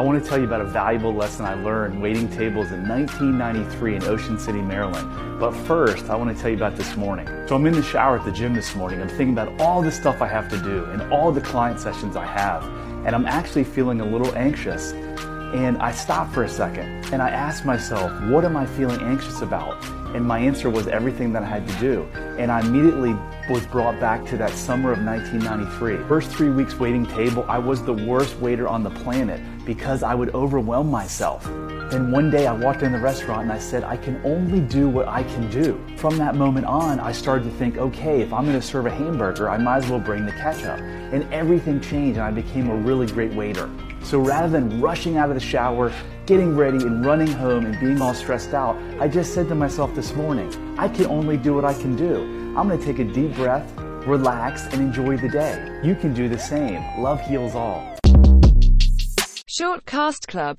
I want to tell you about a valuable lesson I learned waiting tables in 1993 in Ocean City, Maryland. But first, I want to tell you about this morning. So I'm in the shower at the gym this morning. I'm thinking about all the stuff I have to do and all the client sessions I have. And I'm actually feeling a little anxious. And I stopped for a second and I asked myself, what am I feeling anxious about? And my answer was everything that I had to do. And I immediately was brought back to that summer of 1993. First three weeks waiting table, I was the worst waiter on the planet because I would overwhelm myself. Then one day I walked in the restaurant and I said, I can only do what I can do. From that moment on, I started to think, okay, if I'm to serve a hamburger, I might as well bring the ketchup. And everything changed and I became a really great waiter. So rather than rushing out of the shower, getting ready and running home and being all stressed out, I just said to myself this morning, I can only do what I can do. I'm going to take a deep breath, relax, and enjoy the day. You can do the same. Love heals all. Short Cast Club